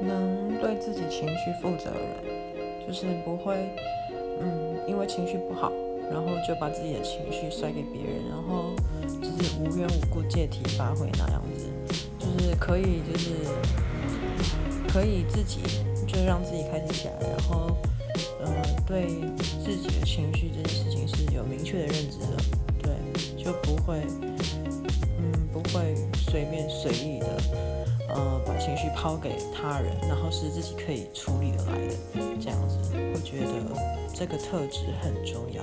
能对自己情绪负责任，就是不会，嗯，因为情绪不好，然后就把自己的情绪甩给别人，然后就是无缘无故借题发挥那样子，就是可以，就是可以自己就让自己开心起来，然后，嗯，对自己的情绪这件事情是有明确的认知的，对，就不会，嗯，不会随便随意的。交，给他人，然后是自己可以处理得来的，这样子，会觉得这个特质很重要。